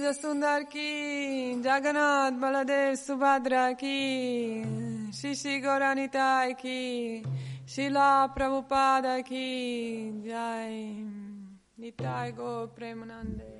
Raja Sundar ki, Jagannath Baladev Subhadra ki, Shishi Goranitai ki, Shila Prabhupada ki, Jai, Nitai Go Premanande.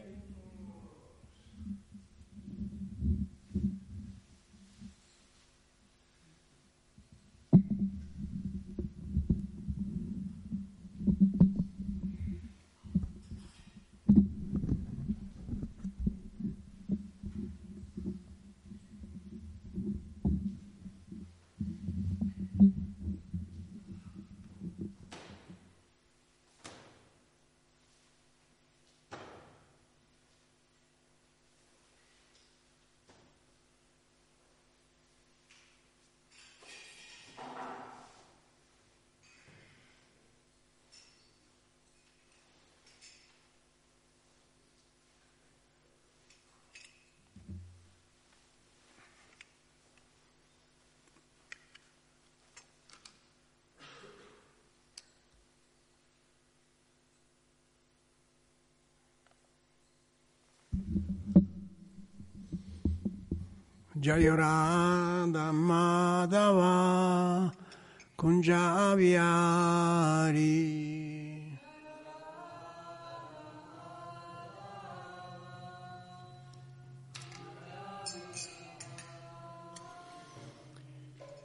Jayurada Madhava Kunjaviari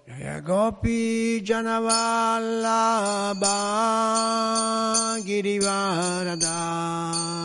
Jaya Gopi Janavallabha Girivaradari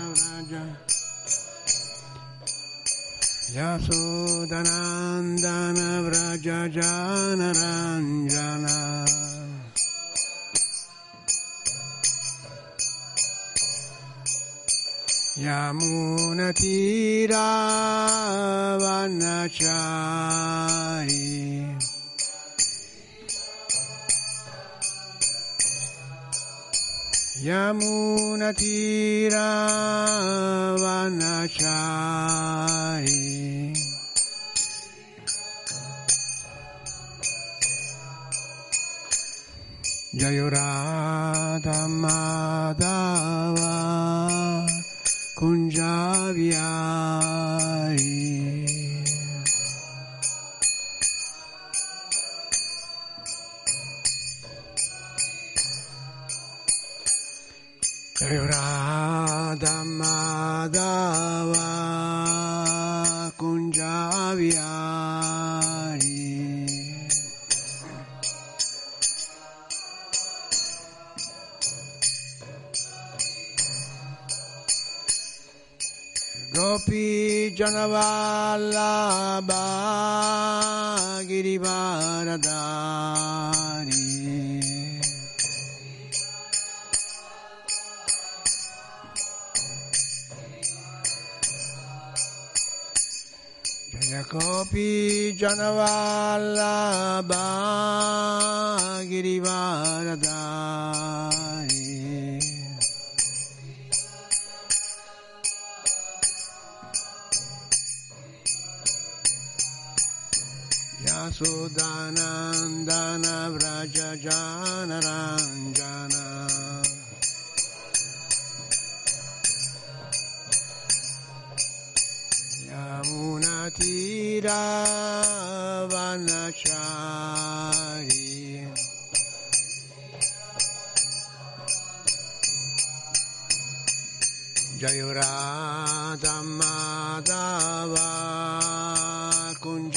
Yasodhanandana Vraja Janaranjana Yamunatira Vanachari Yamunatira Janavallabha Girivaradari Jaya Gopi Janavallabha Girivaradari Yasodhanandana Vraja Janaranjana Yamunatira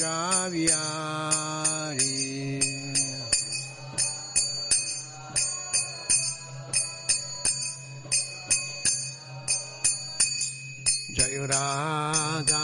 Vanachari Jayurada Madhava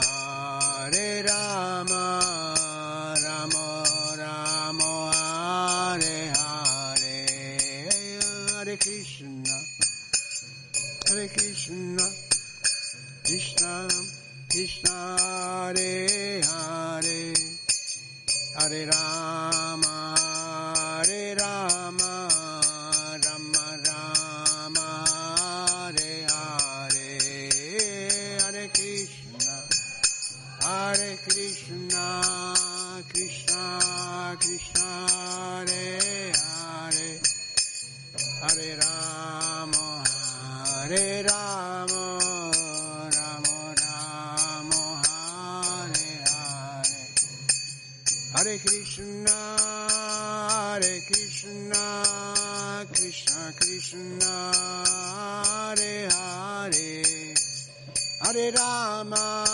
Krishna, Hare Hare, Hare Rama, Krishna Hare Hare, Hare Rama,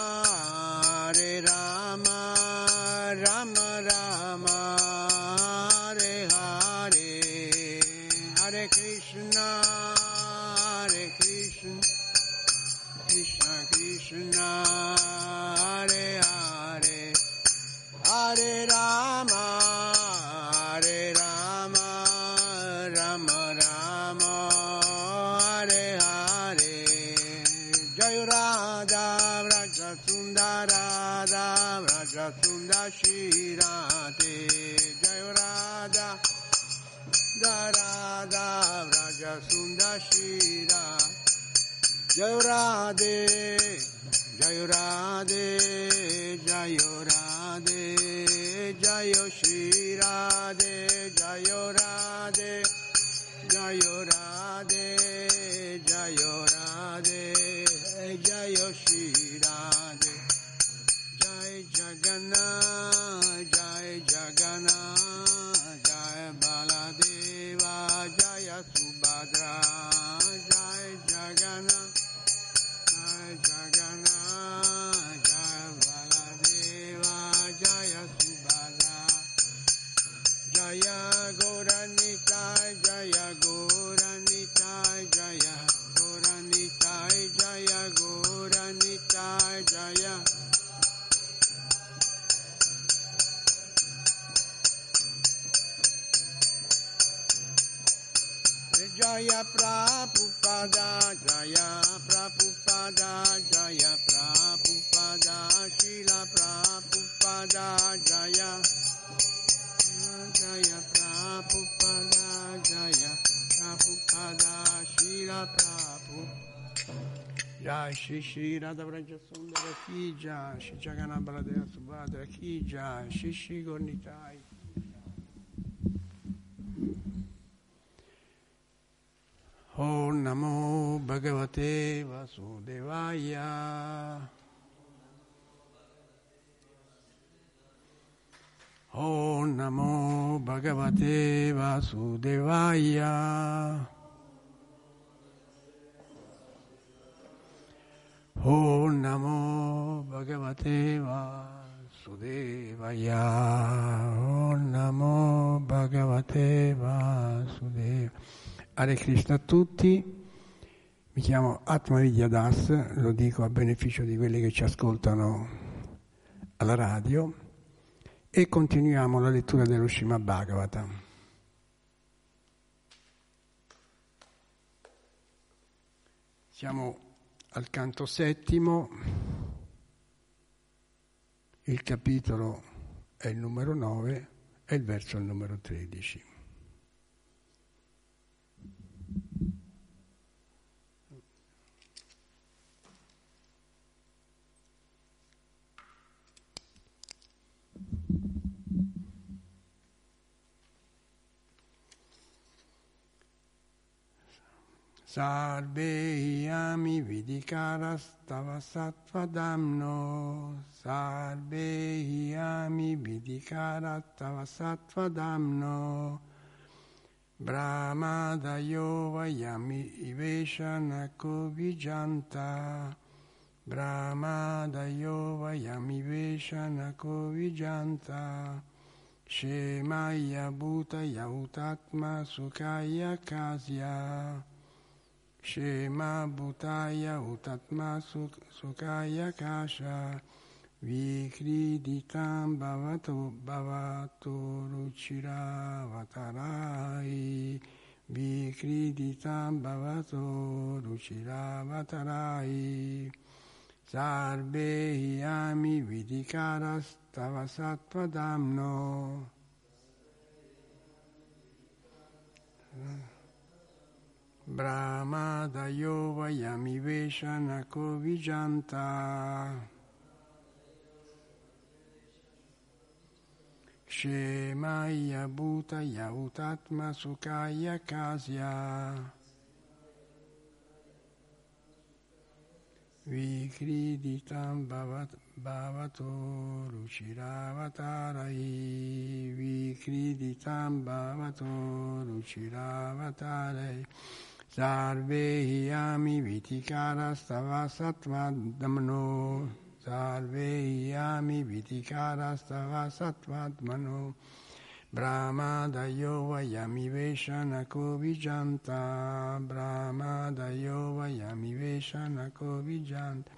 Jai Shri Shri Radha Vraja Sundara Ki Jai, Shri Jagannath Baladeva Subhadra Ki Jai, Shri Shri Gornitai. Om Namo Bhagavate Vasudevaya. Om Namo Bhagavate Vasudevaya. Om Namo Bhagavate Vasudevaya. Om Namo Bhagavate Vasudevaya. Hare Krishna a tutti, mi chiamo Atma Vidya Das, lo dico a beneficio di quelli che ci ascoltano alla radio e continuiamo la lettura dello Srimad Bhagavata. Siamo al canto settimo, il capitolo è il numero 9 e il verso è il numero 13. Sarve yami vidikarastava sattvadamno Sarve yami vidikarastava sattvadamno Brahmadayo vayami iveshana kovijanta Brahmadayo vayami iveshana kovijanta Shemaya bhuta yautatma sukaya kasya Shema bhutaya utatma sukaya kasha Vikriditam bhavato bhavato ruchira vatarai Vikriditam bhavato ruchira vatarai Sarve yami vidikaras sattva-damno Brahma dayo vayami veshanako vijanta. Shemaya bhuta yautatma sukaya kasya. Vikriditam bhavato ruchiravatarai Vikriditam bhavato ruchiravatarai Sarve yami vitikara stava damno Sarve yami vitikara stava sattvadmano Brahma dayo vayami veshanako vijanta. Brahma dayo vayami veshanako vijanta.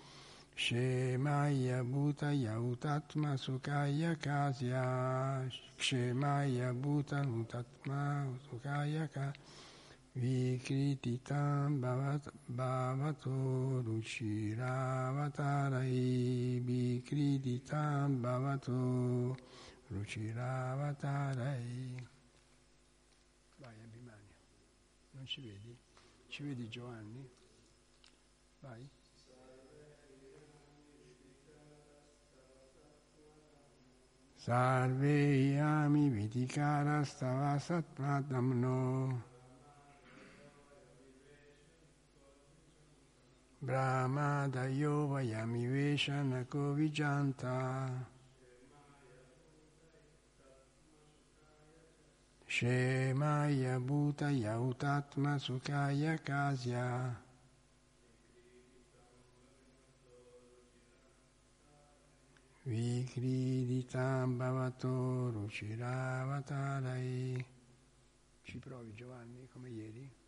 Shemaya bhuta yautatma sukaya kasya. Shemaya bhuta utatma Vikrititam bhavato ruchiravatarai Vikrititam bhavato ruchiravatarai Vai Abhimanyu, non ci vedi? Ci vedi Giovanni? Vai. Sarve yami vitikara stava satmadamno Brahma dayo vayami veshanako vijanta Shemaya bhuta yautatma sukaya kasya Vikriditam bhavato ruchiravatarai Ci provi Giovanni come ieri?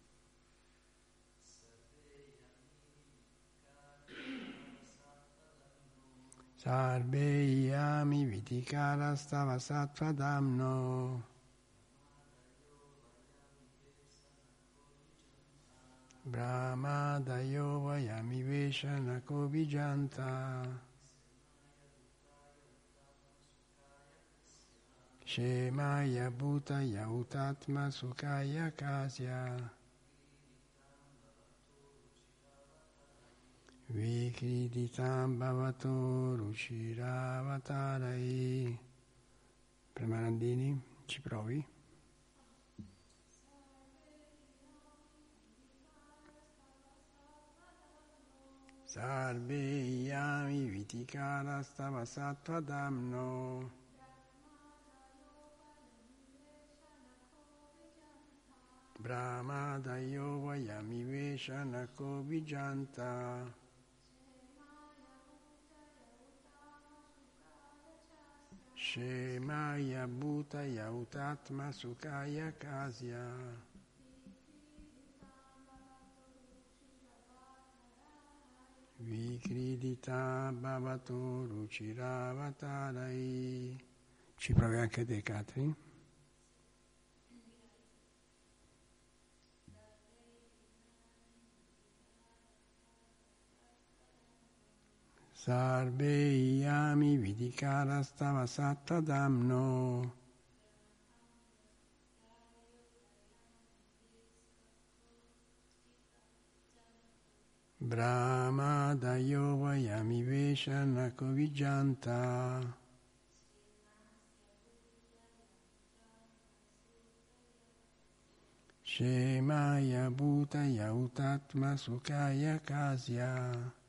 Sarve yami vitikara stava sattvadamno Brahma dayo vayami veshanako vijanta. Shemaya bhuta yautatma sukaya kasya Vikriditam bhavato ruchiravatarai. Premarandini, ci provi? Sarve yami vitikara stava sattvadamno Brahma dayo vayami veshanako vijanta Shemaya bhuta yautatma sukaya kasya Vikridita bhavato ruchiravatarai Ci provi anche dei Catri? Sarve yami vidikara stava sattadamno Brahma dayo vayami veshanako vijanta Shemaya Bhutaya Utatma Sukaya Kasya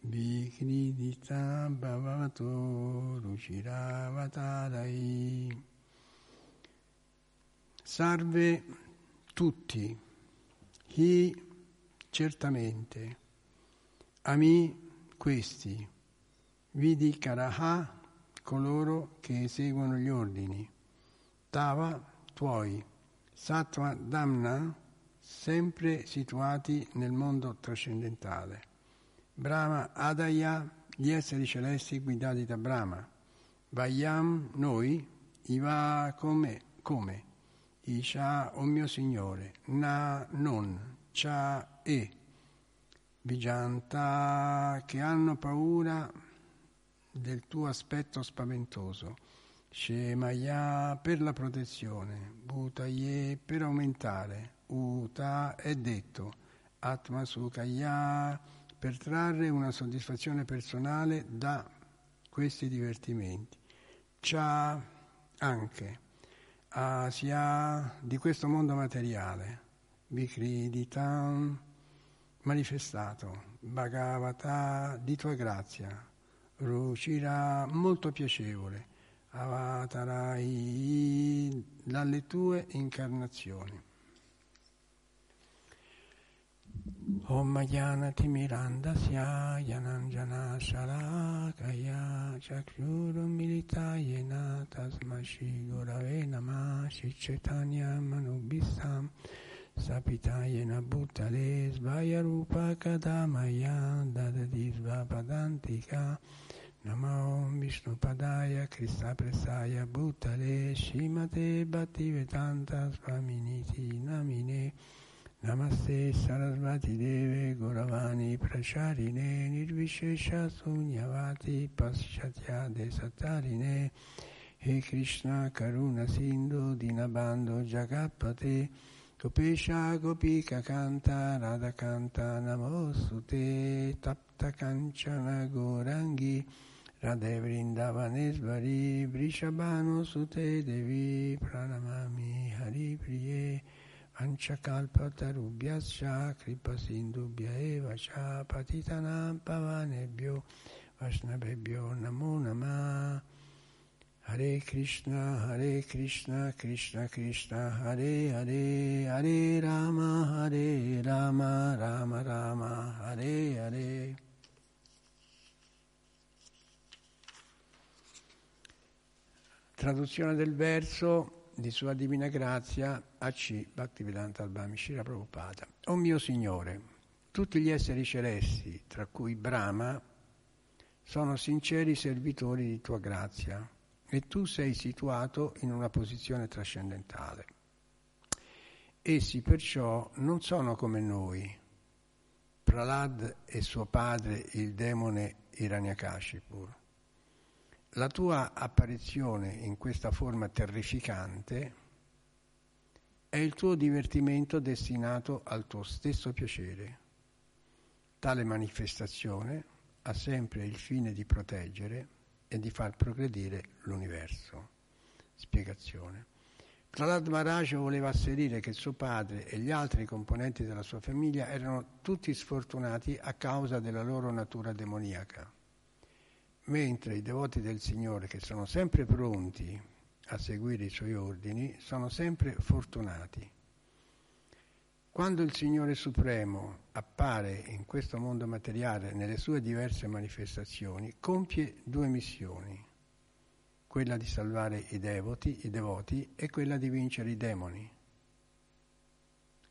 Vikridita Bhavato Ruciravatarai. Salve tutti, chi certamente, ami questi, vidi Karaha coloro che eseguono gli ordini, Tava tuoi, Sattva Damna sempre situati nel mondo trascendentale. Brahma Adaya, gli esseri celesti guidati da Brahma. Vayam, noi, Iva come, come. Isha, o oh mio Signore, Na, non, Cha, e. Vijanta, che hanno paura del tuo aspetto spaventoso. Shemaya, per la protezione. Bhutaye, per aumentare. Uta, è detto. Atma Sukaya, per trarre una soddisfazione personale da questi divertimenti. Cha anche, Asia di questo mondo materiale, Vikriditam manifestato, Bhagavata di tua grazia, Rucira molto piacevole, Avatarai dalle tue incarnazioni. Om Jnana Timirandasya Jananjana Shalakaya Chakshurum Militayena Tasmashi Gurave Nama Shichetanya Manubhisam Sapitayena Bhutale Svaya Rupa Kadamaya Dadadisva Padantika Namo Vishnu Padaya Krista Presaya Bhutale Shimate Bhaktivedanta Svaminiti Namine Namaste Sarasvati Deve Goravani Pracharine Nirvishesha Sunyavati Paschatya Desatarine He Krishna Karuna Sindhu Dinabando Jagapate Gopesha Gopika Kanta Radha Kanta Namosute Tapta Kanchana Gorangi Radhe Vrindavanesvari Vrishabhanu Sute Devi Pranamami Hari Priye Anchakalpatarubhyascha kripasindubhya eva cha patitanam pavanebhyo vaishnavebhyo namo namah Hare Krishna, Hare Krishna, Krishna Krishna, Hare Hare, Hare Rama, Hare Rama, Rama Rama, Hare Hare. Traduzione del verso di Sua Divina Grazia A.C. Bhaktivedanta Albami Shira Prabhupada. O mio Signore, tutti gli esseri celesti, tra cui Brahma, sono sinceri servitori di Tua grazia e Tu sei situato in una posizione trascendentale. Essi perciò non sono come noi, Pralad e suo padre il demone Iranyakashipur la tua apparizione in questa forma terrificante è il tuo divertimento destinato al tuo stesso piacere. Tale manifestazione ha sempre il fine di proteggere e di far progredire l'universo. Spiegazione. Prahlad Maharaj voleva asserire che suo padre e gli altri componenti della sua famiglia erano tutti sfortunati a causa della loro natura demoniaca mentre i devoti del Signore, che sono sempre pronti a seguire i suoi ordini, sono sempre fortunati. Quando il Signore Supremo appare in questo mondo materiale nelle sue diverse manifestazioni, compie due missioni, quella di salvare i devoti, i devoti e quella di vincere i demoni.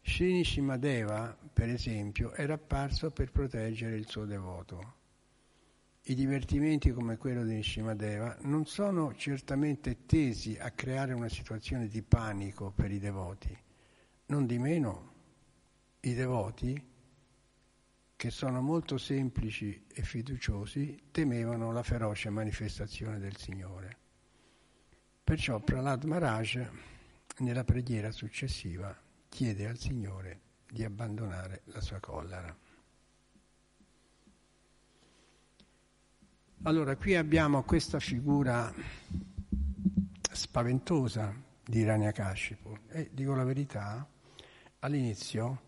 Shini Shimadeva, per esempio, era apparso per proteggere il suo devoto i divertimenti come quello di Nishimadeva non sono certamente tesi a creare una situazione di panico per i devoti, non di meno i devoti, che sono molto semplici e fiduciosi, temevano la feroce manifestazione del Signore. Perciò Prahlad Maharaj, nella preghiera successiva, chiede al Signore di abbandonare la sua collera. Allora, qui abbiamo questa figura spaventosa di Hiranyakashipu e dico la verità, all'inizio,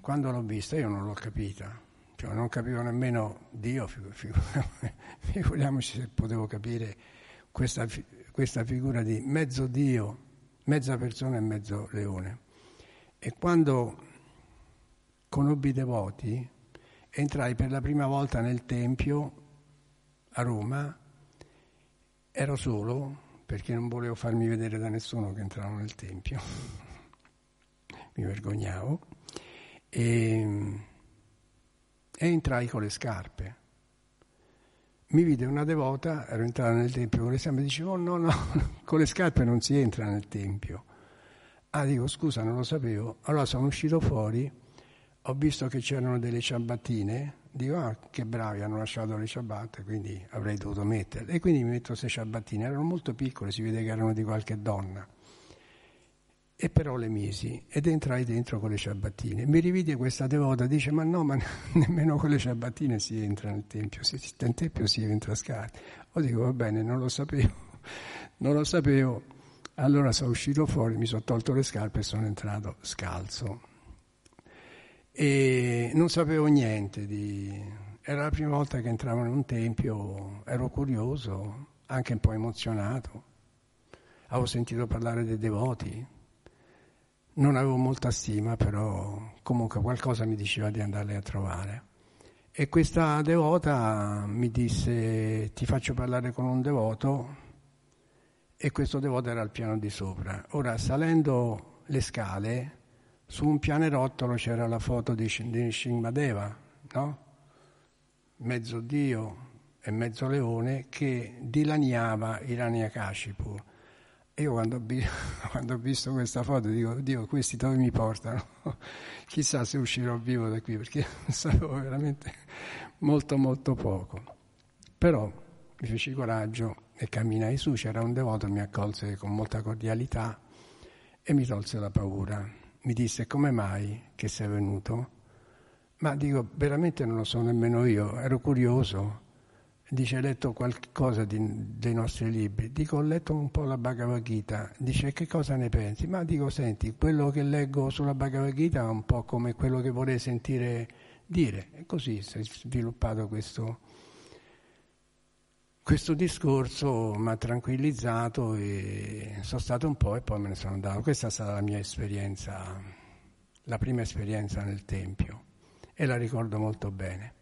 quando l'ho vista, io non l'ho capita, cioè non capivo nemmeno Dio, figuriamoci se potevo capire questa, questa figura di mezzo Dio, mezza persona e mezzo leone. E quando conobbi i devoti, entrai per la prima volta nel Tempio a Roma, ero solo perché non volevo farmi vedere da nessuno che entravo nel Tempio, mi vergognavo, e, e entrai con le scarpe. Mi vide una devota, ero entrato nel Tempio con le scarpe dicevo oh, no, no, con le scarpe non si entra nel Tempio. Ah, dico scusa, non lo sapevo. Allora sono uscito fuori, ho visto che c'erano delle ciabattine dico ah che bravi hanno lasciato le ciabatte quindi avrei dovuto metterle. E quindi mi metto queste ciabattine. Erano molto piccole si vede che erano di qualche donna. E però le misi ed entrai dentro con le ciabattine. Mi rivide questa devota dice ma no ma nemmeno con le ciabattine si entra nel tempio si, nel tempio si entra scatti o dico va bene non lo sapevo non lo sapevo. Allora sono uscito fuori mi sono tolto le scarpe e sono entrato scalzo e non sapevo niente di... Era la prima volta che entravo in un tempio, ero curioso, anche un po' emozionato. Avevo sentito parlare dei devoti, non avevo molta stima, però comunque qualcosa mi diceva di andarli a trovare. E questa devota mi disse ti faccio parlare con un devoto e questo devoto era al piano di sopra. Ora salendo le scale su un pianerottolo c'era la foto di, di Shinmadeva, no? mezzo dio e mezzo leone, che dilaniava Hiranyakashipu. E io quando quando ho, visto questa foto dico, Dio, questi dove mi portano? Chissà se uscirò vivo da qui, perché sapevo veramente molto molto poco. Però mi feci coraggio e camminai su, c'era un devoto, mi accolse con molta cordialità e mi tolse la paura mi disse come mai che sei venuto? Ma dico, veramente non lo so nemmeno io, ero curioso. Dice, hai letto qualcosa di, dei nostri libri? Dico, ho letto un po' la Bhagavad Gita. Dice, che cosa ne pensi? Ma dico, senti, quello che leggo sulla Bhagavad Gita è un po' come quello che vorrei sentire dire. E così si è sviluppato questo, questo discorso mi ha tranquillizzato e sono stato un po' e poi me ne sono andato. Questa è stata la mia esperienza, la prima esperienza nel Tempio e la ricordo molto bene.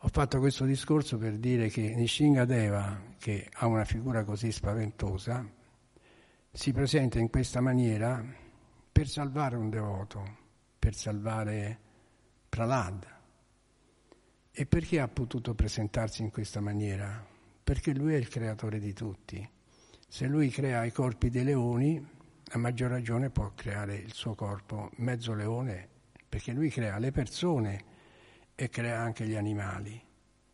Ho fatto questo discorso per dire che Nishingadeva, che ha una figura così spaventosa, si presenta in questa maniera per salvare un devoto, per salvare Pralad. E perché ha potuto presentarsi in questa maniera? Perché lui è il creatore di tutti. Se lui crea i corpi dei leoni, a maggior ragione può creare il suo corpo mezzo leone, perché lui crea le persone e crea anche gli animali,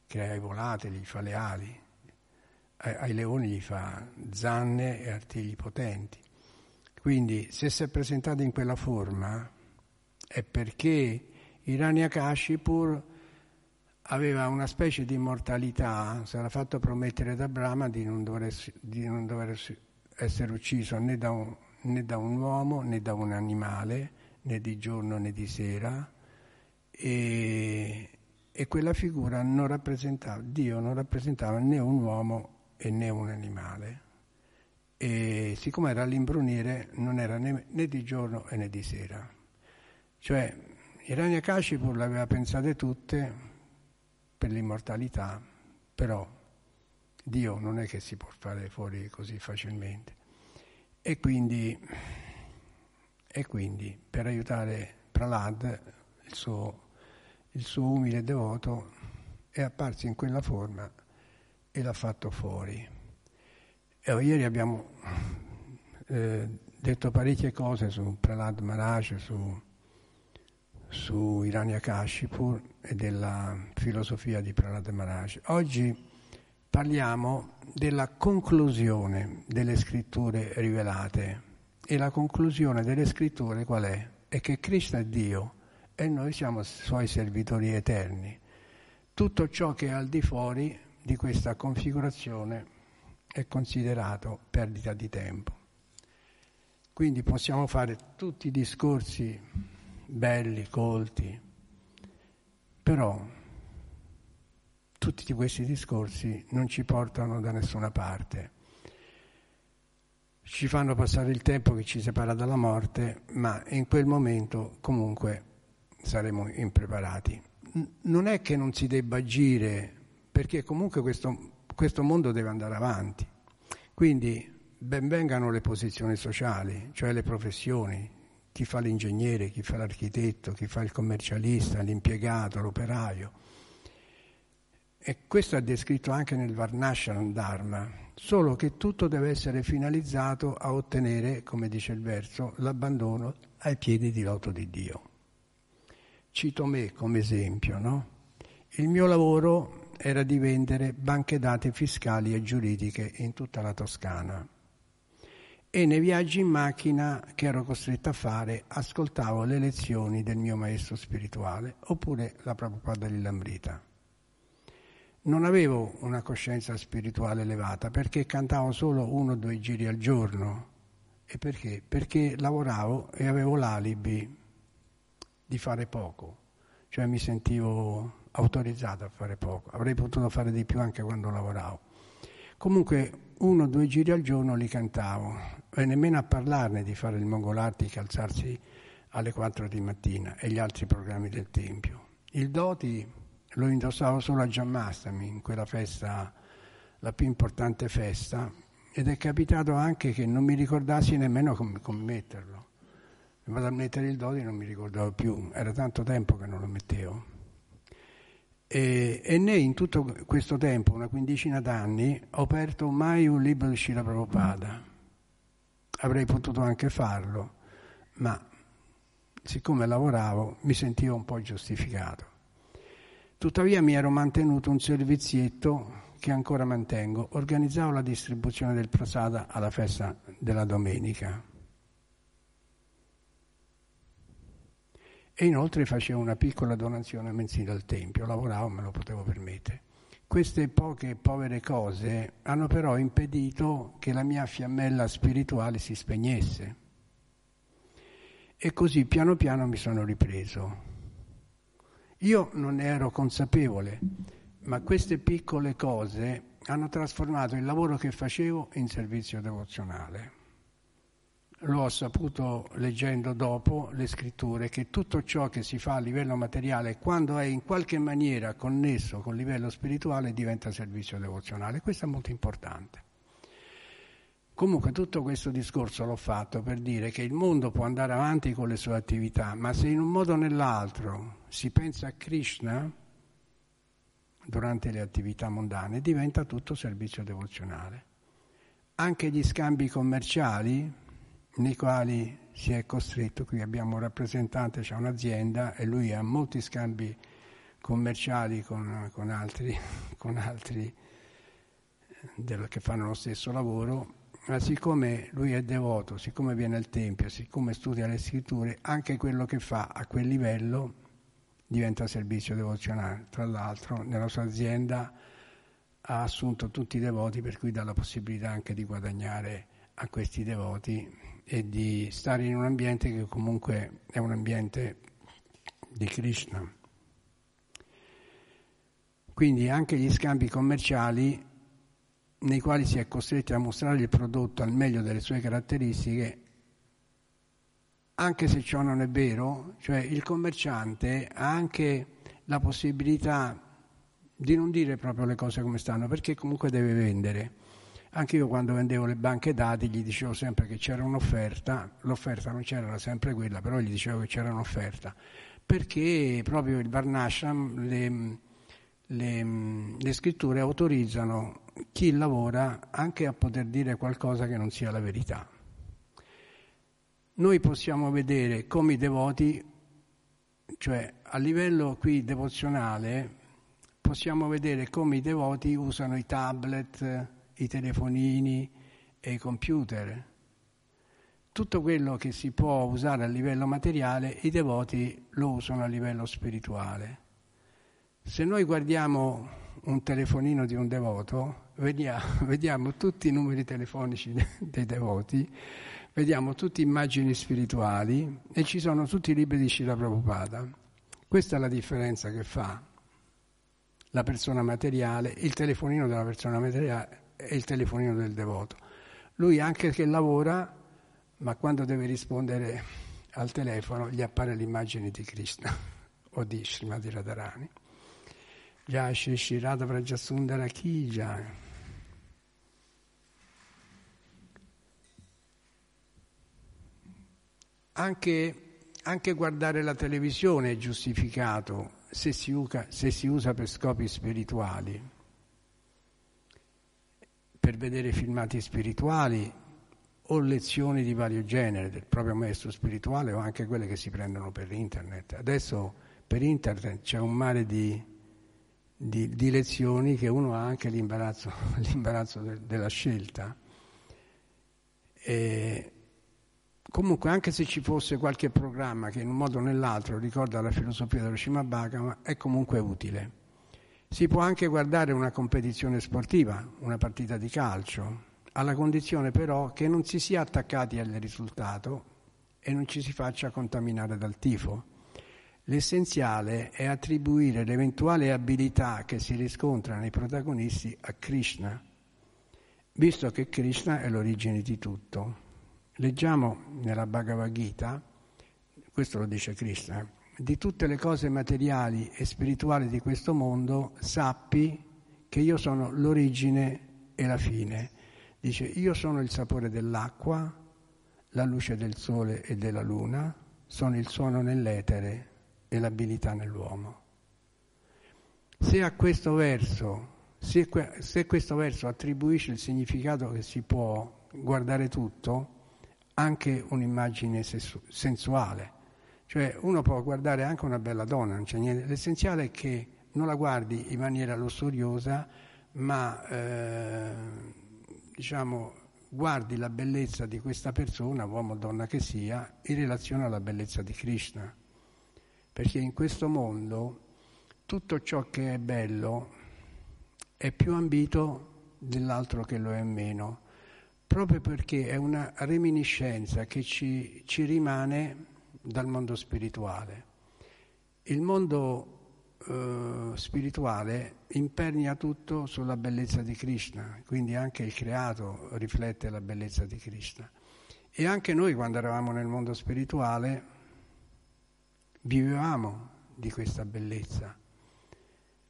crea i volatili, gli fa le ali, ai leoni gli fa zanne e artigli potenti. Quindi se si è presentato in quella forma è perché Hiranyakashipur aveva una specie di immortalità, si era fatto promettere da Brahma di non dover, di non dover essere ucciso né da, un, né da, un, uomo né da un animale, né di giorno né di sera, e, e quella figura non rappresentava, Dio non rappresentava né un uomo e né un animale. E siccome era all'imbrunire non era né, né di giorno né di sera. Cioè, Hiranyakashipu le aveva pensate tutte, per l'immortalità, però Dio non è che si può fare fuori così facilmente. E quindi, e quindi per aiutare Pralad, il suo, il suo umile devoto, è apparso in quella forma e l'ha fatto fuori. E ieri abbiamo eh, detto parecchie cose su Pralad Maharaj, su su Hiranyakashipur e della filosofia di Prahlad Maharaj. Oggi parliamo della conclusione delle scritture rivelate e la conclusione delle scritture qual è? È che Cristo è Dio e noi siamo suoi servitori eterni. Tutto ciò che è al di fuori di questa configurazione è considerato perdita di tempo. Quindi possiamo fare tutti i discorsi belli, colti, però tutti questi discorsi non ci portano da nessuna parte. Ci fanno passare il tempo che ci separa dalla morte, ma in quel momento comunque saremo impreparati. Non è che non si debba agire, perché comunque questo, questo mondo deve andare avanti. Quindi benvengano le posizioni sociali, cioè le professioni, chi fa l'ingegnere, chi fa l'architetto, chi fa il commercialista, l'impiegato, l'operaio. E questo è descritto anche nel Varnashram Dharma, solo che tutto deve essere finalizzato a ottenere, come dice il verso, l'abbandono ai piedi di loto di Dio. Cito me come esempio, no? Il mio lavoro era di vendere banche date fiscali e giuridiche in tutta la Toscana e nei viaggi in macchina che ero costretto a fare ascoltavo le lezioni del mio maestro spirituale oppure la Prabhupada Lilambrita. Non avevo una coscienza spirituale elevata perché cantavo solo uno o due giri al giorno. E perché? Perché lavoravo e avevo l'alibi di fare poco, cioè mi sentivo autorizzato a fare poco. Avrei potuto fare di più anche quando lavoravo. Comunque uno o due giri al giorno li cantavo e nemmeno a parlarne di fare il Mongolartic, alzarsi alle 4 di mattina e gli altri programmi del Tempio. Il Doti lo indossavo solo a Giammastami, in quella festa, la più importante festa, ed è capitato anche che non mi ricordassi nemmeno come, come metterlo. Mi vado a mettere il Doti e non mi ricordavo più, era tanto tempo che non lo mettevo. E, e né in tutto questo tempo, una quindicina d'anni, ho aperto mai un libro di Scila Prabhupada avrei potuto anche farlo, ma siccome lavoravo mi sentivo un po' giustificato. Tuttavia mi ero mantenuto un servizietto che ancora mantengo, organizzavo la distribuzione del prasada alla festa della domenica. E inoltre facevo una piccola donazione mensile al Tempio, lavoravo, me lo potevo permettere. Queste poche povere cose hanno però impedito che la mia fiammella spirituale si spegnesse. E così piano piano mi sono ripreso. Io non ne ero consapevole, ma queste piccole cose hanno trasformato il lavoro che facevo in servizio devozionale lo ho saputo leggendo dopo le scritture, che tutto ciò che si fa a livello materiale, quando è in qualche maniera connesso con il livello spirituale, diventa servizio devozionale. Questo è molto importante. Comunque tutto questo discorso l'ho fatto per dire che il mondo può andare avanti con le sue attività, ma se in un modo o nell'altro si pensa a Krishna durante le attività mondane, diventa tutto servizio devozionale. Anche gli scambi commerciali nei quali si è costretto, qui abbiamo un rappresentante, c'è un'azienda e lui ha molti scambi commerciali con, con altri, con altri eh, del, che fanno lo stesso lavoro, ma siccome lui è devoto, siccome viene al Tempio, siccome studia le scritture, anche quello che fa a quel livello diventa servizio devozionale. Tra l'altro nella sua azienda ha assunto tutti i devoti per cui dà la possibilità anche di guadagnare a questi devoti e di stare in un ambiente che comunque è un ambiente di Krishna. Quindi anche gli scambi commerciali nei quali si è costretti a mostrare il prodotto al meglio delle sue caratteristiche, anche se ciò non è vero, cioè il commerciante ha anche la possibilità di non dire proprio le cose come stanno, perché comunque deve vendere. Anche io quando vendevo le banche dati gli dicevo sempre che c'era un'offerta, l'offerta non c'era sempre quella, però gli dicevo che c'era un'offerta, perché proprio il Varnashram, le, le, le scritture autorizzano chi lavora anche a poter dire qualcosa che non sia la verità. Noi possiamo vedere come i devoti, cioè a livello qui devozionale, possiamo vedere come i devoti usano i tablet, i telefonini e i computer. Tutto quello che si può usare a livello materiale, i devoti lo usano a livello spirituale. Se noi guardiamo un telefonino di un devoto, vediamo, vediamo tutti i numeri telefonici dei devoti, vediamo tutte immagini spirituali e ci sono tutti i libri di Shila Prabhupada. Questa è la differenza che fa la persona materiale, il telefonino della persona materiale e il telefonino del devoto. Lui anche che lavora, ma quando deve rispondere al telefono gli appare l'immagine di Krishna o di Srimati Radharani. Jai Shri Radha Vrajasundara Ki Jai. Anche, anche, guardare la televisione è giustificato se si, usa, se si usa per scopi spirituali per vedere filmati spirituali o lezioni di vario genere del proprio maestro spirituale o anche quelle che si prendono per internet. Adesso per internet c'è un mare di, di, di lezioni che uno ha anche l'imbarazzo, l'imbarazzo de, della scelta. E comunque anche se ci fosse qualche programma che in un modo o nell'altro ricorda la filosofia dello Shimabhagama è comunque utile. Si può anche guardare una competizione sportiva, una partita di calcio, alla condizione però che non si sia attaccati al risultato e non ci si faccia contaminare dal tifo. L'essenziale è attribuire l'eventuale abilità che si riscontra nei protagonisti a Krishna, visto che Krishna è l'origine di tutto. Leggiamo nella Bhagavad Gita, questo lo dice Krishna, di tutte le cose materiali e spirituali di questo mondo, sappi che io sono l'origine e la fine. Dice, io sono il sapore dell'acqua, la luce del sole e della luna, sono il suono nell'etere e l'abilità nell'uomo. Se a questo verso, se, se questo verso attribuisce il significato che si può guardare tutto, anche un'immagine sensuale, cioè uno può guardare anche una bella donna. L'essenziale è che non la guardi in maniera lussuriosa, ma eh, diciamo guardi la bellezza di questa persona, uomo o donna che sia, in relazione alla bellezza di Krishna. Perché in questo mondo tutto ciò che è bello è più ambito dell'altro che lo è meno, proprio perché è una reminiscenza che ci, ci rimane dal mondo spirituale. Il mondo eh, spirituale impernia tutto sulla bellezza di Krishna, quindi anche il creato riflette la bellezza di Krishna. E anche noi quando eravamo nel mondo spirituale vivevamo di questa bellezza.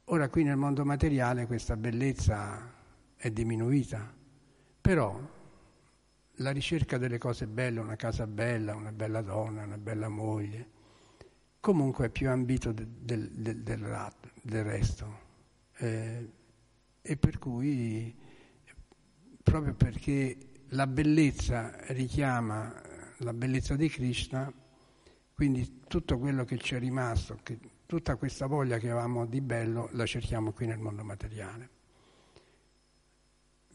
Ora qui nel mondo materiale questa bellezza è diminuita, però la ricerca delle cose belle, una casa bella, una bella donna, una bella moglie, comunque è più ambito del, del, del, del, resto. Eh, e per cui, proprio perché la bellezza richiama la bellezza di Krishna, quindi tutto quello che ci è rimasto, che, tutta questa voglia che avevamo di bello, la cerchiamo qui nel mondo materiale.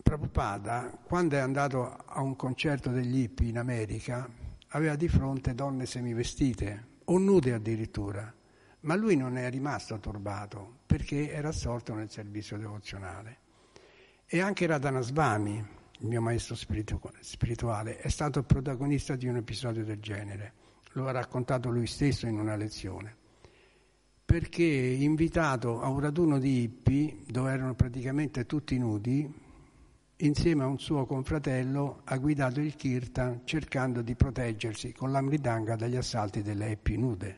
Prabhupada, quando è andato a un concerto degli hippie in America, aveva di fronte donne semivestite, o nude addirittura, ma lui non è rimasto turbato perché era assorto nel servizio devozionale. E anche Radhanasvami, il mio maestro spiritu- spirituale, è stato protagonista di un episodio del genere. Lo ha raccontato lui stesso in una lezione. Perché invitato a un raduno di hippie, dove erano praticamente tutti nudi, insieme a un suo confratello, ha guidato il Kirtan cercando di proteggersi con la Mridanga dagli assalti delle Epi nude.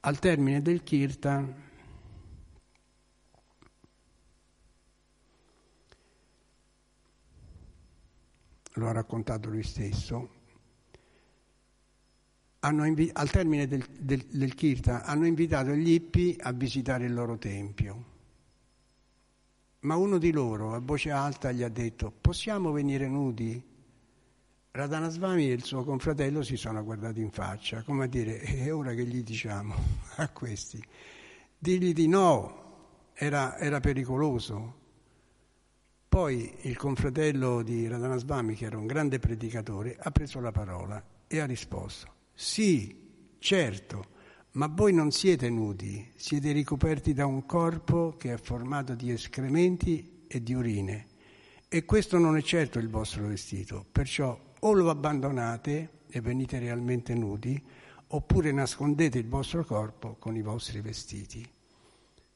Al termine del Kirtan lo ha raccontato lui stesso, invi- al termine del, del, del Kirtan hanno invitato gli Ippi a visitare il loro tempio ma uno di loro a voce alta gli ha detto possiamo venire nudi? Radhanasvami e il suo confratello si sono guardati in faccia, come a dire, e ora che gli diciamo a questi? Digli di no, era, era pericoloso. Poi il confratello di Radhanasvami, che era un grande predicatore, ha preso la parola e ha risposto, sì, certo, ma voi non siete nudi, siete ricoperti da un corpo che è formato di escrementi e di urine. E questo non è certo il vostro vestito, perciò o lo abbandonate e venite realmente nudi, oppure nascondete il vostro corpo con i vostri vestiti.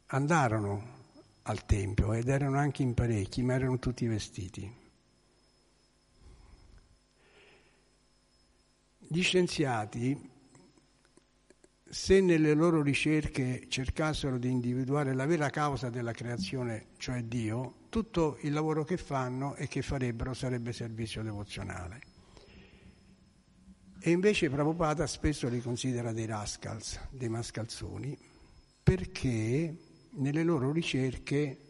Andarono al Tempio ed erano anche in parecchi, ma erano tutti vestiti. Gli scienziati se nelle loro ricerche cercassero di individuare la vera causa della creazione, cioè Dio, tutto il lavoro che fanno e che farebbero sarebbe servizio devozionale. E invece Prabhupada spesso li considera dei rascals, dei mascalzoni, perché nelle loro ricerche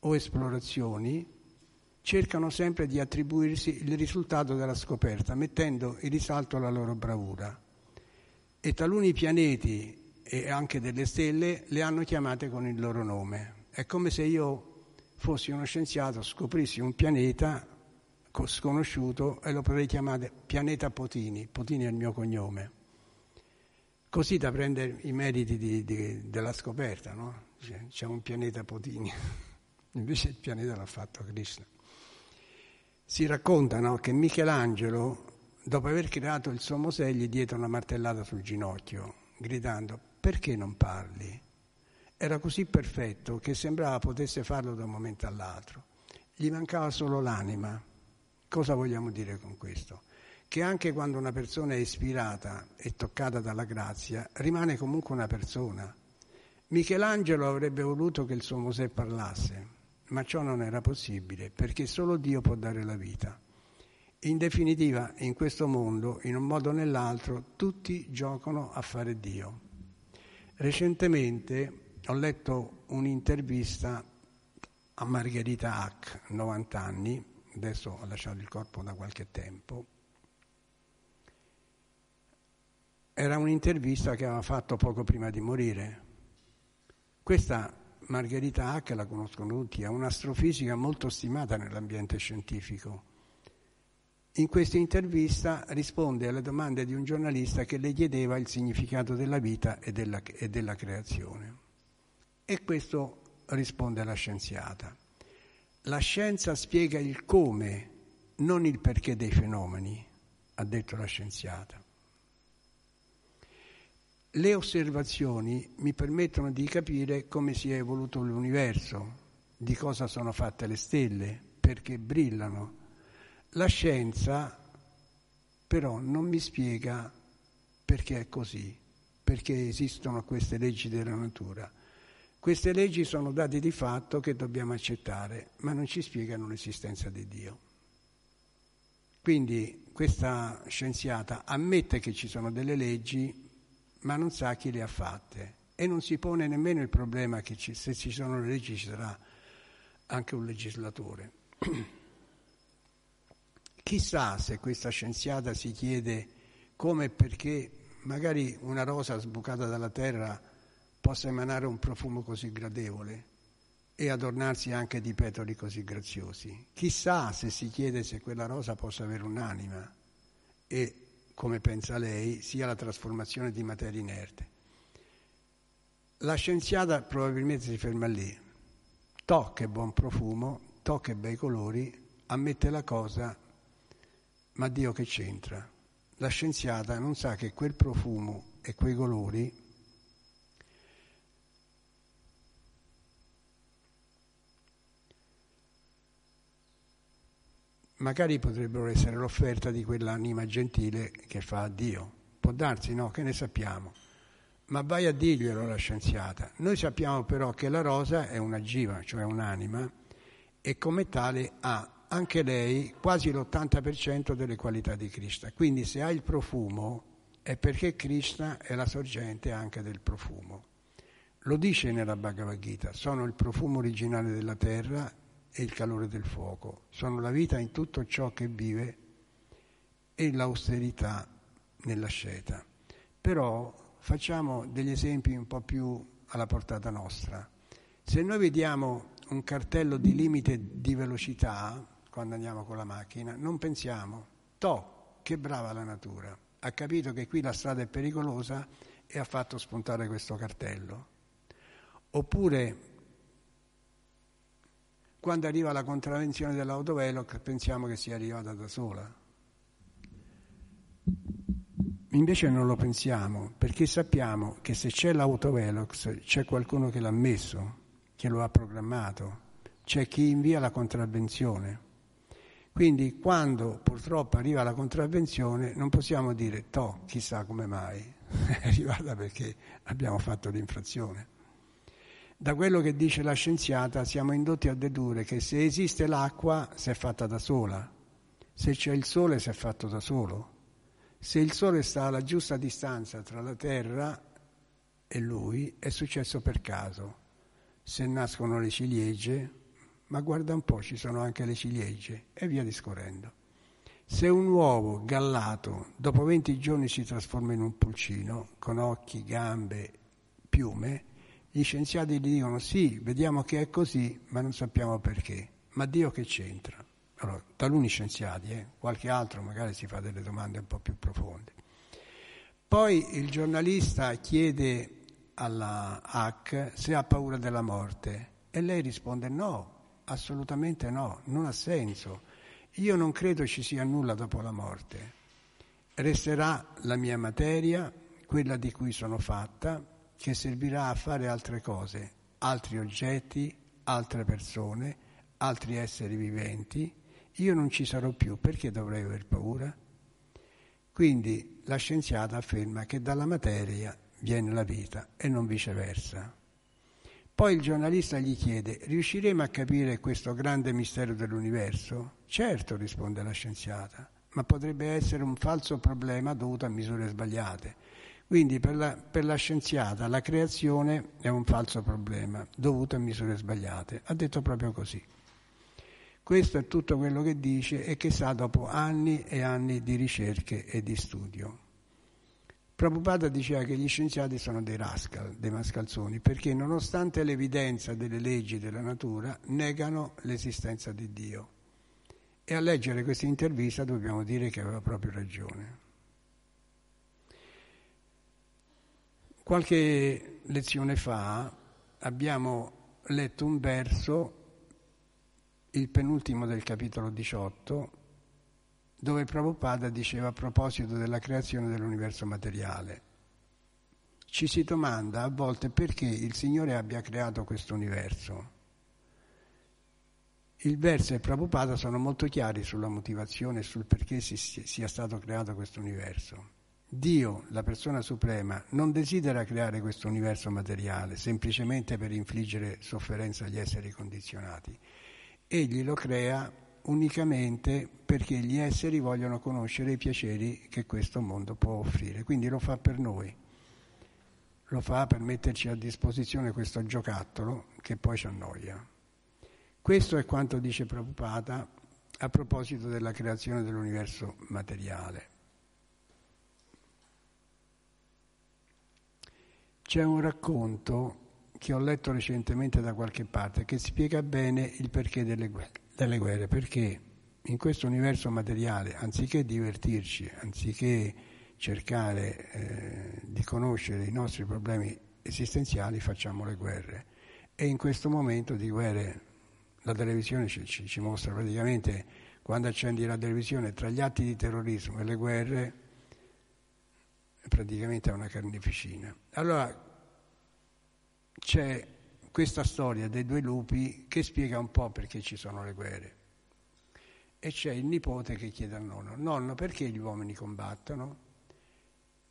o esplorazioni cercano sempre di attribuirsi il risultato della scoperta, mettendo in risalto la loro bravura e taluni pianeti e anche delle stelle le hanno chiamate con il loro nome. È come se io fossi uno scienziato, scoprissi un pianeta sconosciuto e lo potrei chiamare pianeta Potini, Potini è il mio cognome, così da prendere i meriti di, di, della scoperta, no? C'è un pianeta Potini, invece il pianeta l'ha fatto Krishna. Si racconta no, che Michelangelo dopo aver creato il suo Mosè, gli diede una martellata sul ginocchio, gridando perché non parli? Era così perfetto che sembrava potesse farlo da un momento all'altro. Gli mancava solo l'anima. Cosa vogliamo dire con questo? Che anche quando una persona è ispirata e toccata dalla grazia, rimane comunque una persona. Michelangelo avrebbe voluto che il suo Mosè parlasse, ma ciò non era possibile perché solo Dio può dare la vita. In definitiva, in questo mondo, in un modo o nell'altro, tutti giocano a fare Dio. Recentemente ho letto un'intervista a Margherita Hack, 90 anni, adesso ha lasciato il corpo da qualche tempo. Era un'intervista che aveva fatto poco prima di morire. Questa Margherita Hack, la conoscono tutti, è un'astrofisica molto stimata nell'ambiente scientifico in questa intervista risponde alle domande di un giornalista che le chiedeva il significato della vita e della, e della creazione. E questo risponde la scienziata. La scienza spiega il come, non il perché dei fenomeni, ha detto la scienziata. Le osservazioni mi permettono di capire come si è evoluto l'universo, di cosa sono fatte le stelle, perché brillano, la scienza però non mi spiega perché è così, perché esistono queste leggi della natura. Queste leggi sono dati di fatto che dobbiamo accettare, ma non ci spiegano l'esistenza di Dio. Quindi questa scienziata ammette che ci sono delle leggi, ma non sa chi le ha fatte e non si pone nemmeno il problema che ci, se ci sono le leggi ci sarà anche un legislatore. Chissà se questa scienziata si chiede come e perché magari una rosa sbucata dalla terra possa emanare un profumo così gradevole e adornarsi anche di petali così graziosi. Chissà se si chiede se quella rosa possa avere un'anima e, come pensa lei, sia la trasformazione di materia inerte. La scienziata probabilmente si ferma lì, tocca buon profumo, tocca bei colori, ammette la cosa ma Dio che c'entra? La scienziata non sa che quel profumo e quei colori magari potrebbero essere l'offerta di quell'anima gentile che fa a Dio. Può darsi, no? Che ne sappiamo? Ma vai a dirglielo alla scienziata. Noi sappiamo però che la rosa è una giva, cioè un'anima, e come tale ha anche lei quasi l'80% delle qualità di Krishna. Quindi se ha il profumo è perché Krishna è la sorgente anche del profumo. Lo dice nella Bhagavad Gita, sono il profumo originale della terra e il calore del fuoco, sono la vita in tutto ciò che vive e l'austerità nella sceta. Però facciamo degli esempi un po' più alla portata nostra. Se noi vediamo un cartello di limite di velocità, quando andiamo con la macchina, non pensiamo, to, che brava la natura, ha capito che qui la strada è pericolosa e ha fatto spuntare questo cartello. Oppure quando arriva la contravvenzione dell'autovelox pensiamo che sia arrivata da sola. Invece non lo pensiamo perché sappiamo che se c'è l'autovelox c'è qualcuno che l'ha messo, che lo ha programmato, c'è chi invia la contravvenzione. Quindi quando purtroppo arriva la contravvenzione non possiamo dire to, chissà come mai, è arrivata perché abbiamo fatto l'infrazione. Da quello che dice la scienziata siamo indotti a dedurre che se esiste l'acqua si è fatta da sola, se c'è il sole si è fatto da solo, se il sole sta alla giusta distanza tra la Terra e lui è successo per caso, se nascono le ciliegie ma guarda un po', ci sono anche le ciliegie e via discorrendo. Se un uovo gallato dopo 20 giorni si trasforma in un pulcino, con occhi, gambe, piume, gli scienziati gli dicono sì, vediamo che è così, ma non sappiamo perché. Ma Dio che c'entra? Allora, taluni scienziati, eh, qualche altro magari si fa delle domande un po' più profonde. Poi il giornalista chiede alla Hack se ha paura della morte e lei risponde no, Assolutamente no, non ha senso. Io non credo ci sia nulla dopo la morte. Resterà la mia materia, quella di cui sono fatta, che servirà a fare altre cose, altri oggetti, altre persone, altri esseri viventi. Io non ci sarò più, perché dovrei aver paura? Quindi la scienziata afferma che dalla materia viene la vita e non viceversa. Poi il giornalista gli chiede, riusciremo a capire questo grande mistero dell'universo? Certo, risponde la scienziata, ma potrebbe essere un falso problema dovuto a misure sbagliate. Quindi per la, per la scienziata la creazione è un falso problema dovuto a misure sbagliate. Ha detto proprio così. Questo è tutto quello che dice e che sa dopo anni e anni di ricerche e di studio. Prabhupada diceva che gli scienziati sono dei rascal, dei mascalzoni, perché nonostante l'evidenza delle leggi della natura negano l'esistenza di Dio. E a leggere questa intervista dobbiamo dire che aveva proprio ragione. Qualche lezione fa abbiamo letto un verso, il penultimo del capitolo 18, dove Prabhupada diceva a proposito della creazione dell'universo materiale. Ci si domanda a volte perché il Signore abbia creato questo universo. Il verso e Prabhupada sono molto chiari sulla motivazione e sul perché si, sia stato creato questo universo. Dio, la persona suprema, non desidera creare questo universo materiale semplicemente per infliggere sofferenza agli esseri condizionati. Egli lo crea unicamente perché gli esseri vogliono conoscere i piaceri che questo mondo può offrire. Quindi lo fa per noi, lo fa per metterci a disposizione questo giocattolo che poi ci annoia. Questo è quanto dice Prabhupada a proposito della creazione dell'universo materiale. C'è un racconto che ho letto recentemente da qualche parte che spiega bene il perché delle guerre delle guerre, perché in questo universo materiale, anziché divertirci, anziché cercare eh, di conoscere i nostri problemi esistenziali, facciamo le guerre. E in questo momento di guerre la televisione ci, ci, ci mostra praticamente, quando accendi la televisione, tra gli atti di terrorismo e le guerre, praticamente è una carneficina. Allora c'è questa storia dei due lupi che spiega un po' perché ci sono le guerre. E c'è il nipote che chiede al nonno, nonno perché gli uomini combattono?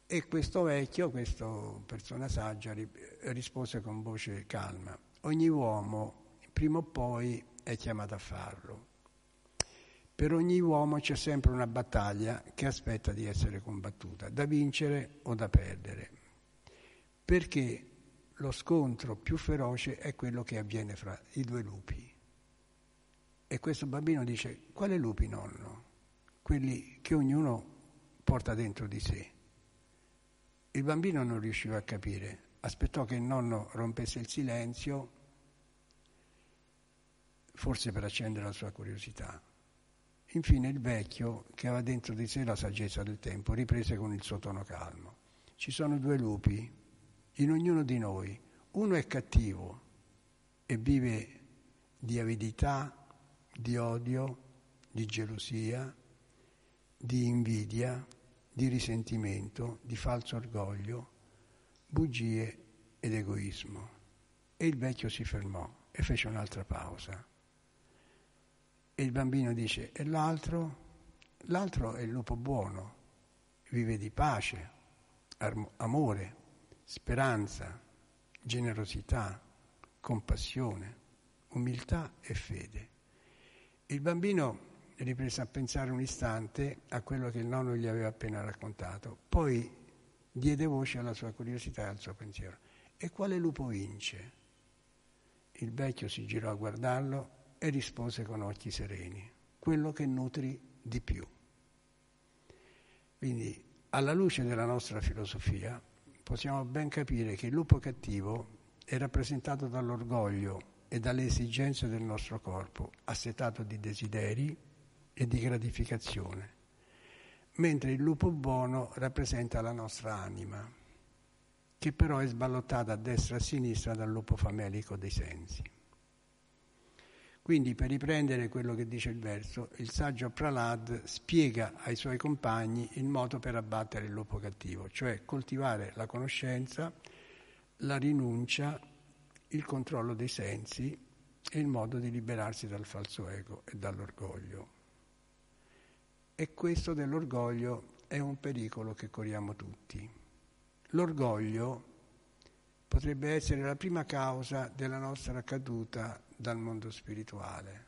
E questo vecchio, questa persona saggia, rispose con voce calma, ogni uomo prima o poi è chiamato a farlo. Per ogni uomo c'è sempre una battaglia che aspetta di essere combattuta, da vincere o da perdere. Perché lo scontro più feroce è quello che avviene fra i due lupi. E questo bambino dice, quale lupi nonno? Quelli che ognuno porta dentro di sé. Il bambino non riusciva a capire, aspettò che il nonno rompesse il silenzio, forse per accendere la sua curiosità. Infine il vecchio, che aveva dentro di sé la saggezza del tempo, riprese con il suo tono calmo. Ci sono due lupi in ognuno di noi. Uno è cattivo e vive di avidità, di odio, di gelosia, di invidia, di risentimento, di falso orgoglio, bugie ed egoismo. E il vecchio si fermò e fece un'altra pausa. E il bambino dice, e l'altro? L'altro è il lupo buono, vive di pace, amore, speranza, generosità, compassione, umiltà e fede. Il bambino riprese a pensare un istante a quello che il nonno gli aveva appena raccontato, poi diede voce alla sua curiosità e al suo pensiero. E quale lupo vince? Il vecchio si girò a guardarlo e rispose con occhi sereni, quello che nutri di più. Quindi, alla luce della nostra filosofia, possiamo ben capire che il lupo cattivo è rappresentato dall'orgoglio e dalle esigenze del nostro corpo, assetato di desideri e di gratificazione, mentre il lupo buono rappresenta la nostra anima, che però è sballottata a destra e a sinistra dal lupo famelico dei sensi. Quindi per riprendere quello che dice il verso, il saggio Pralad spiega ai suoi compagni il modo per abbattere il lupo cattivo, cioè coltivare la conoscenza, la rinuncia, il controllo dei sensi e il modo di liberarsi dal falso ego e dall'orgoglio. E questo dell'orgoglio è un pericolo che corriamo tutti. L'orgoglio potrebbe essere la prima causa della nostra caduta dal mondo spirituale.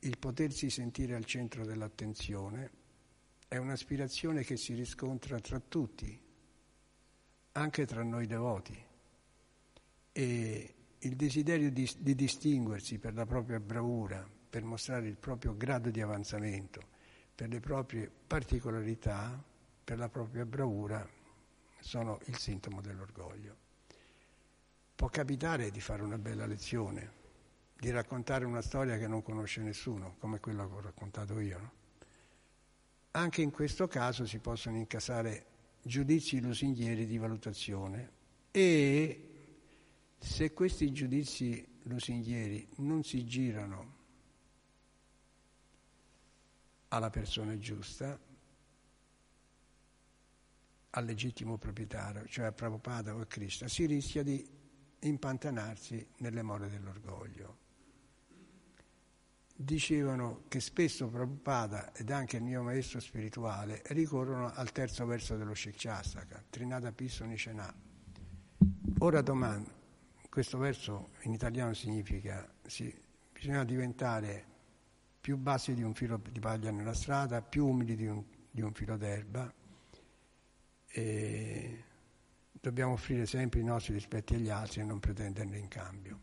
Il potersi sentire al centro dell'attenzione è un'aspirazione che si riscontra tra tutti, anche tra noi devoti. E il desiderio di, di distinguersi per la propria bravura, per mostrare il proprio grado di avanzamento, per le proprie particolarità, per la propria bravura, sono il sintomo dell'orgoglio. Può capitare di fare una bella lezione, di raccontare una storia che non conosce nessuno, come quella che ho raccontato io. No? Anche in questo caso si possono incasare giudizi lusinghieri di valutazione e se questi giudizi lusinghieri non si girano alla persona giusta, al legittimo proprietario, cioè a Prabhupada o a Krishna, si rischia di impantanarsi nelle more dell'orgoglio dicevano che spesso Prabhupada ed anche il mio maestro spirituale ricorrono al terzo verso dello Shikshasaka, Trinada Pissonicena. Ora domando, questo verso in italiano significa sì, bisogna diventare più bassi di un filo di paglia nella strada, più umili di un, di un filo d'erba e dobbiamo offrire sempre i nostri rispetti agli altri e non pretenderne in cambio.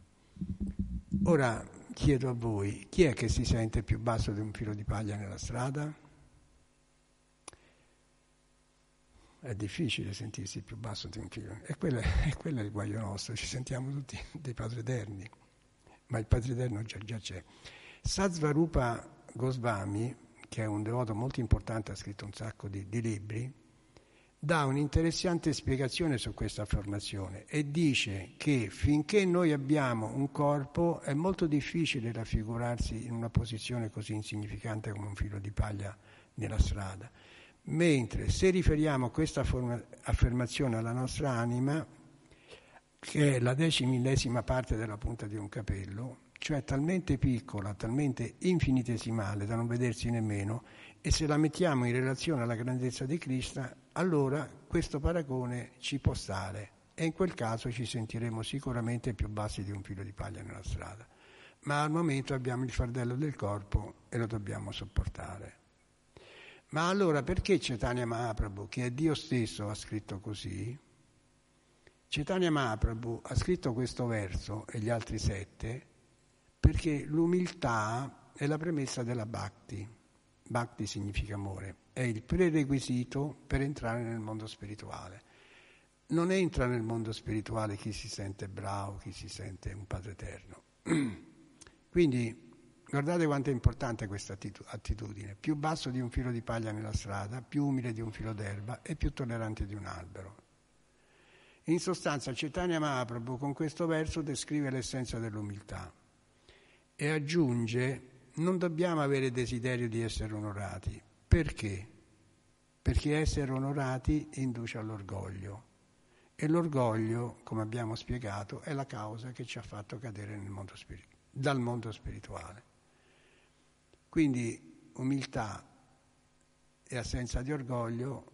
Ora chiedo a voi, chi è che si sente più basso di un filo di paglia nella strada? È difficile sentirsi più basso di un filo, e quello è, quello il guaio nostro, ci sentiamo tutti dei padri eterni, ma il padre eterno già, già c'è. Satsvarupa Goswami, che è un devoto molto importante, ha scritto un sacco di, di libri, dà un'interessante spiegazione su questa affermazione e dice che finché noi abbiamo un corpo è molto difficile raffigurarsi in una posizione così insignificante come un filo di paglia nella strada, mentre se riferiamo questa forma, affermazione alla nostra anima, che è la decimillesima parte della punta di un capello, cioè talmente piccola, talmente infinitesimale da non vedersi nemmeno, e se la mettiamo in relazione alla grandezza di Cristo, allora questo paragone ci può stare e in quel caso ci sentiremo sicuramente più bassi di un filo di paglia nella strada. Ma al momento abbiamo il fardello del corpo e lo dobbiamo sopportare. Ma allora perché Chaitanya Mahaprabhu, che è Dio stesso, ha scritto così? Chaitanya Mahaprabhu ha scritto questo verso e gli altri sette perché l'umiltà è la premessa della bhakti. Bhakti significa amore, è il prerequisito per entrare nel mondo spirituale. Non entra nel mondo spirituale chi si sente bravo, chi si sente un Padre Eterno. Quindi Guardate quanto è importante questa attitudine. Più basso di un filo di paglia nella strada, più umile di un filo d'erba e più tollerante di un albero. In sostanza Chaitanya Mahaprabhu con questo verso descrive l'essenza dell'umiltà e aggiunge non dobbiamo avere desiderio di essere onorati. Perché? Perché essere onorati induce all'orgoglio e l'orgoglio, come abbiamo spiegato, è la causa che ci ha fatto cadere mondo spiritu- dal mondo spirituale. Quindi umiltà e assenza di orgoglio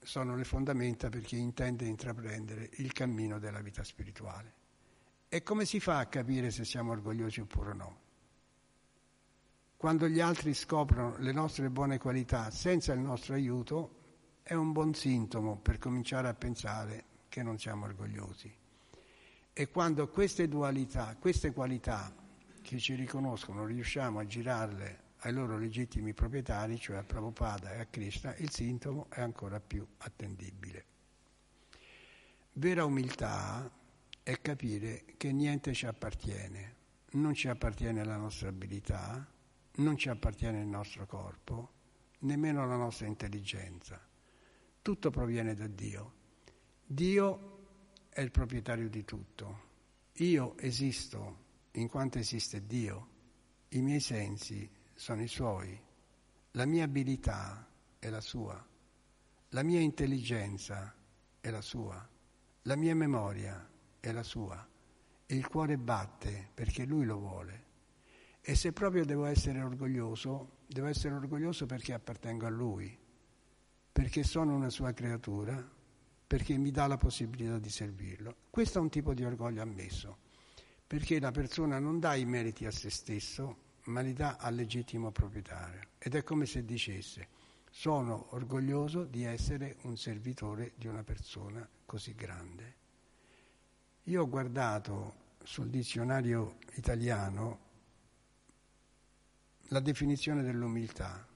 sono le fondamenta per chi intende intraprendere il cammino della vita spirituale. E come si fa a capire se siamo orgogliosi oppure no? Quando gli altri scoprono le nostre buone qualità senza il nostro aiuto, è un buon sintomo per cominciare a pensare che non siamo orgogliosi. E quando queste dualità, queste qualità che ci riconoscono, riusciamo a girarle ai loro legittimi proprietari, cioè a Prabhupada e a Krishna, il sintomo è ancora più attendibile. Vera umiltà è capire che niente ci appartiene, non ci appartiene la nostra abilità, non ci appartiene il nostro corpo, nemmeno la nostra intelligenza. Tutto proviene da Dio. Dio è il proprietario di tutto. Io esisto in quanto esiste Dio. I miei sensi sono i suoi, la mia abilità è la sua, la mia intelligenza è la sua, la mia memoria è la sua, il cuore batte perché lui lo vuole. E se proprio devo essere orgoglioso, devo essere orgoglioso perché appartengo a lui, perché sono una sua creatura, perché mi dà la possibilità di servirlo. Questo è un tipo di orgoglio ammesso, perché la persona non dà i meriti a se stesso, ma li dà al legittimo proprietario. Ed è come se dicesse, sono orgoglioso di essere un servitore di una persona così grande. Io ho guardato sul dizionario italiano la definizione dell'umiltà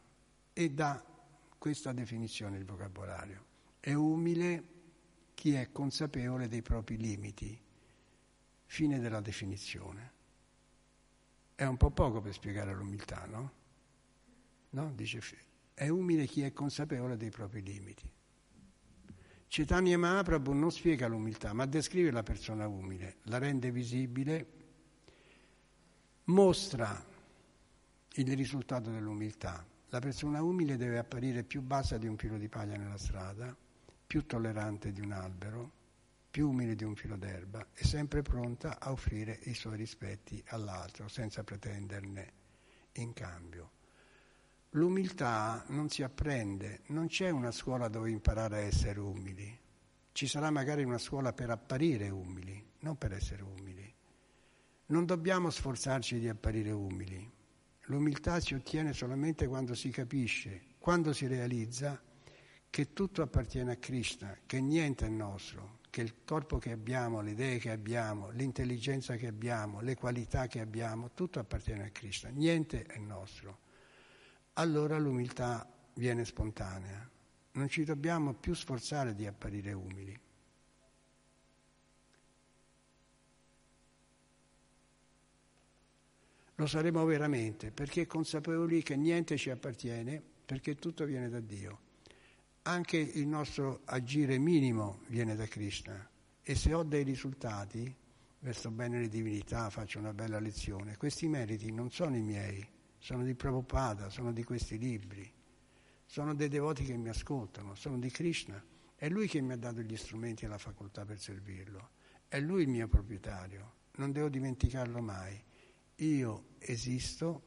e dà questa definizione il vocabolario. È umile chi è consapevole dei propri limiti. Fine della definizione. È un po' poco per spiegare l'umiltà, no? No? Dice, è umile chi è consapevole dei propri limiti. Chaitanya Mahaprabhu non spiega l'umiltà, ma descrive la persona umile, la rende visibile, mostra il risultato dell'umiltà. La persona umile deve apparire più bassa di un filo di paglia nella strada, più tollerante di un albero, più umile di un filo d'erba e sempre pronta a offrire i suoi rispetti all'altro senza pretenderne in cambio. L'umiltà non si apprende, non c'è una scuola dove imparare a essere umili. Ci sarà magari una scuola per apparire umili, non per essere umili. Non dobbiamo sforzarci di apparire umili. L'umiltà si ottiene solamente quando si capisce, quando si realizza che tutto appartiene a Krishna, che niente è nostro, che il corpo che abbiamo, le idee che abbiamo, l'intelligenza che abbiamo, le qualità che abbiamo, tutto appartiene a Krishna, niente è nostro. Allora l'umiltà viene spontanea. Non ci dobbiamo più sforzare di apparire umili. Lo saremo veramente perché consapevoli che niente ci appartiene, perché tutto viene da Dio. Anche il nostro agire minimo viene da Krishna. E se ho dei risultati, verso bene le divinità, faccio una bella lezione, questi meriti non sono i miei, sono di Prabhupada, sono di questi libri, sono dei devoti che mi ascoltano, sono di Krishna, è lui che mi ha dato gli strumenti e la facoltà per servirlo, è lui il mio proprietario, non devo dimenticarlo mai. Io esisto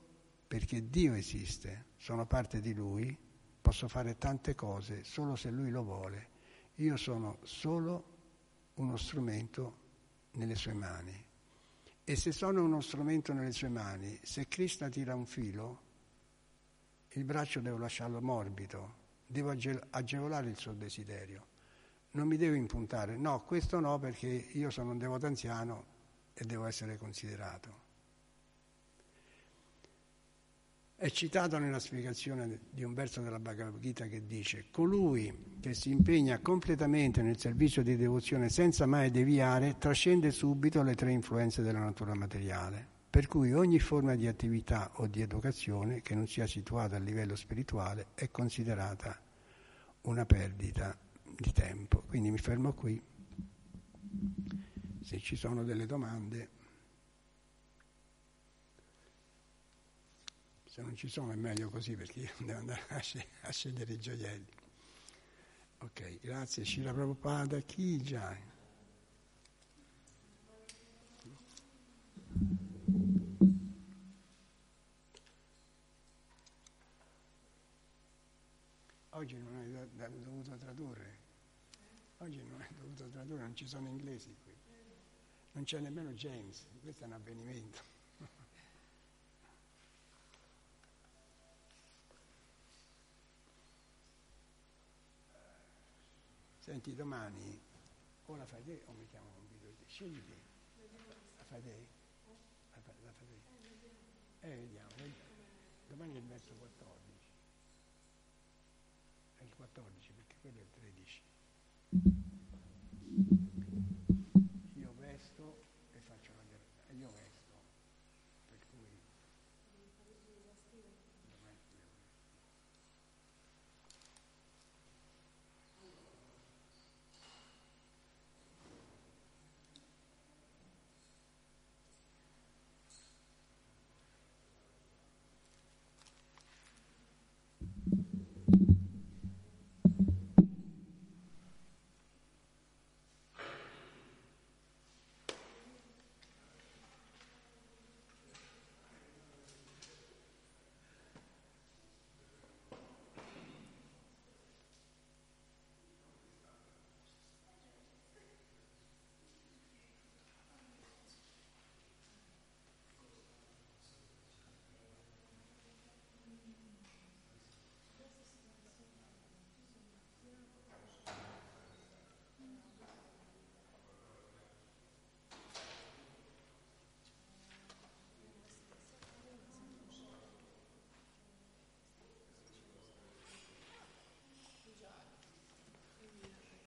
perché Dio esiste, sono parte di lui posso fare tante cose solo se lui lo vuole. Io sono solo uno strumento nelle sue mani. E se sono uno strumento nelle sue mani, se Krishna tira un filo, il braccio devo lasciarlo morbido, devo agevolare il suo desiderio. Non mi devo impuntare, no, questo no perché io sono un devoto anziano e devo essere considerato. È citato nella spiegazione di un verso della Bhagavad Gita che dice colui che si impegna completamente nel servizio di devozione senza mai deviare trascende subito le tre influenze della natura materiale. Per cui ogni forma di attività o di educazione che non sia situata a livello spirituale è considerata una perdita di tempo. Quindi mi fermo qui. Se ci sono delle domande, se non ci sono è meglio così perché io devo andare a, scegliere i gioielli. Ok, grazie. Shila Prabhupada, chi già? Oggi non è dovuto tradurre, oggi non è dovuto tradurre, non ci sono inglesi qui, non c'è nemmeno James, questo è un avvenimento. Senti, domani o la fai te o mi chiamo un video, scegli te, la fai te? La fai, la fai te? Eh, vediamo, domani è il verso 14 il 14 perché quello è il 13.